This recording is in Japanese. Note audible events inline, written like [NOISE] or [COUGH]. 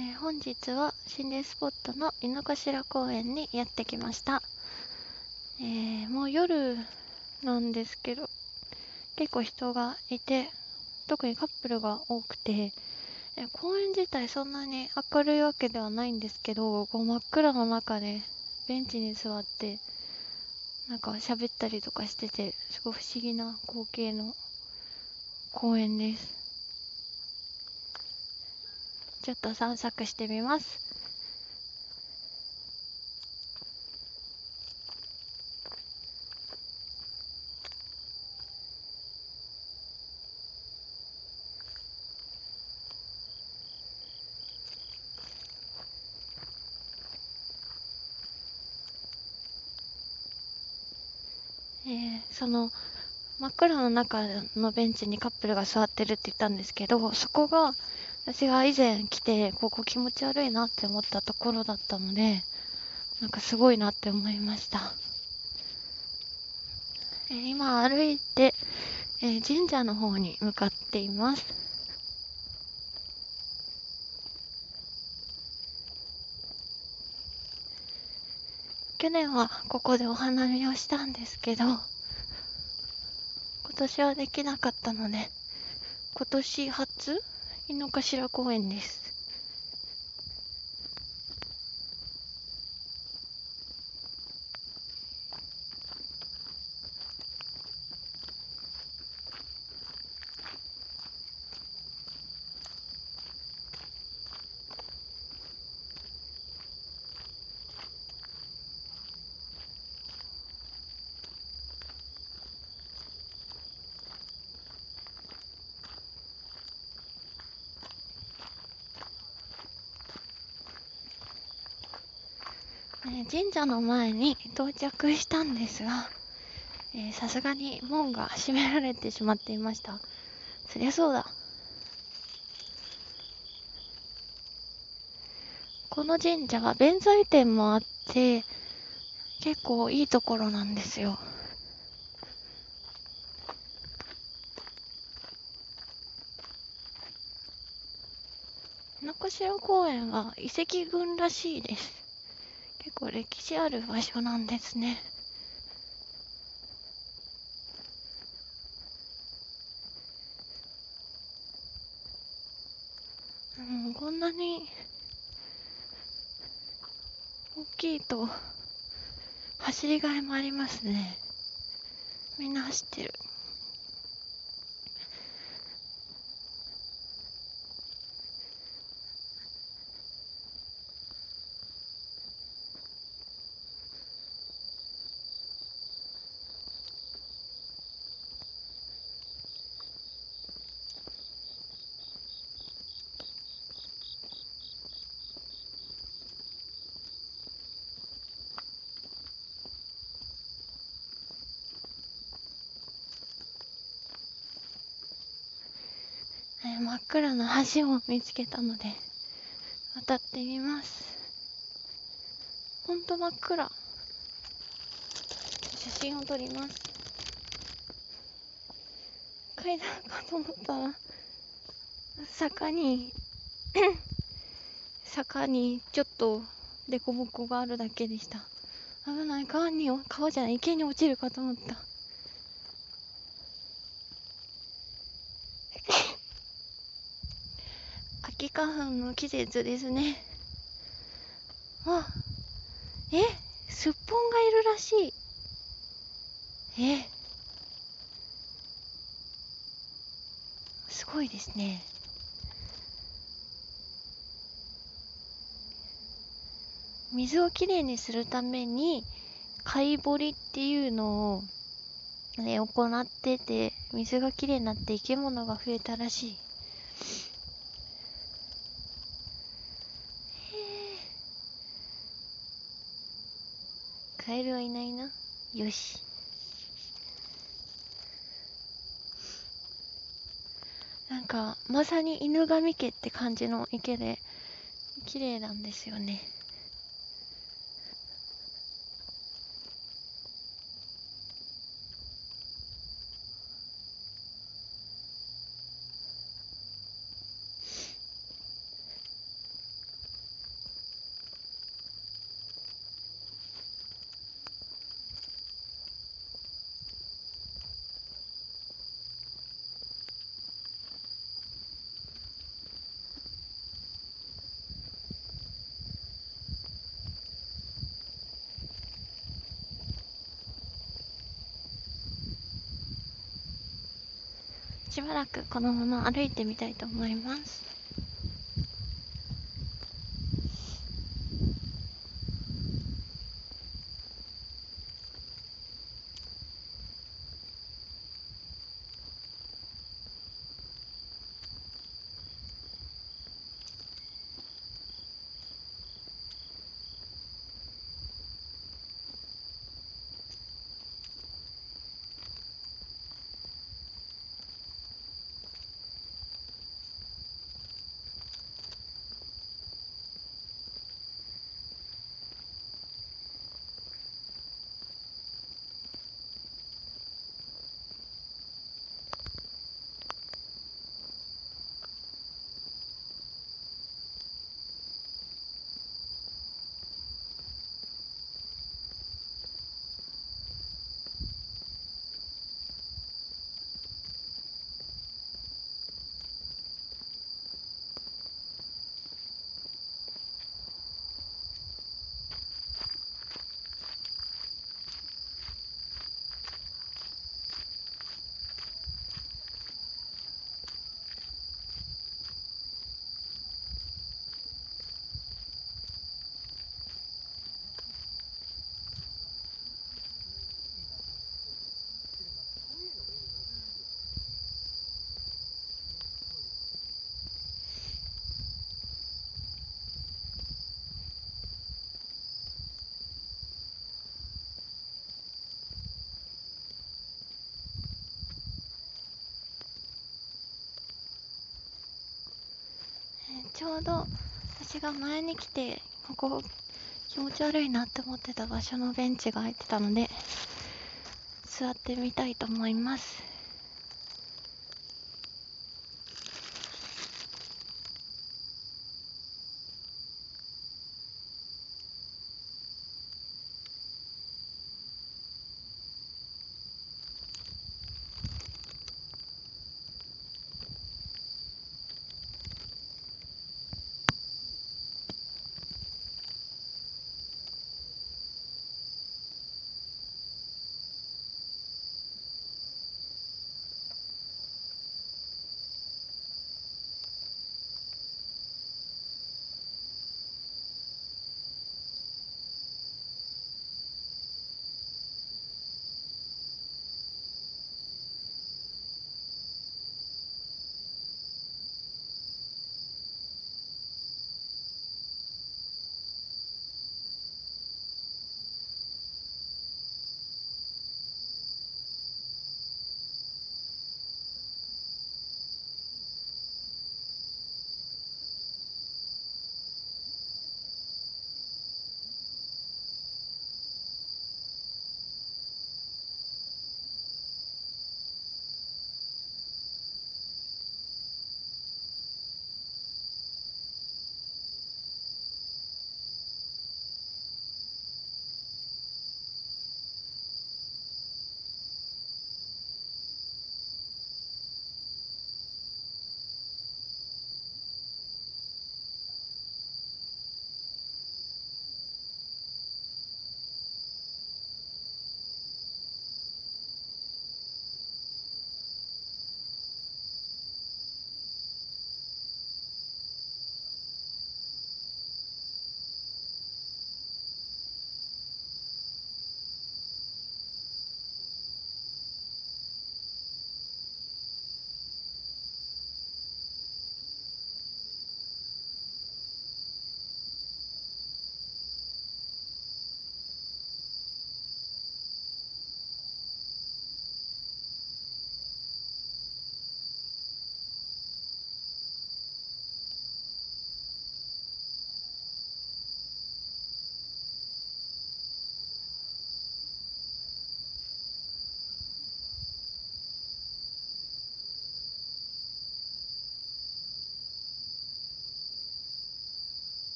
えー本日は心霊スポットの井の頭公園にやってきました、えーもう夜なんですけど結構人がいて特にカップルが多くて、えー公園自体そんなに明るいわけではないんですけどこう真っ暗の中でベンチに座ってなんか喋ったりとかしててすごい不思議な光景の公園です。ちょっと散策してみます。えーその真っ暗の中のベンチにカップルが座ってるって言ったんですけどそこが私が以前来てここ気持ち悪いなって思ったところだったのでなんかすごいなって思いました、えー今歩いて、えー神社の方に向かっています。去年はここでお花見をしたんですけど今年はできなかったので今年初井の頭公園です。神社の前に到着したんですがさすがに門が閉められてしまっていました。そりゃそうだ。この神社は弁財天もあって結構いいところなんですよ。井の頭公園は遺跡群らしいです。構歴史ある場所なんですね。うんこんなに大きいと走りがいもありますね。みんな走ってる。っ暗な橋を見つけたので渡ってみます。ほんと真っ暗。写真を撮ります。階段かと思ったら坂に [COUGHS] 坂にちょっと凸凹があるだけでした。危ない。川に川じゃない。池に落ちるかと思った。花粉の季節ですね。あえすっぽんがいるらしい。えすごいですね。水をきれいにするために貝掘りっていうのを、ね、行ってて水がきれいになって生き物が増えたらしい。カエルはいないな。よし。なんかまさに犬神家って感じの池で綺麗なんですよね。しばらくこのまま歩いてみたいと思います。ちょうど私が前に来てここ気持ち悪いなって思ってた場所のベンチが空いてたので座ってみたいと思います。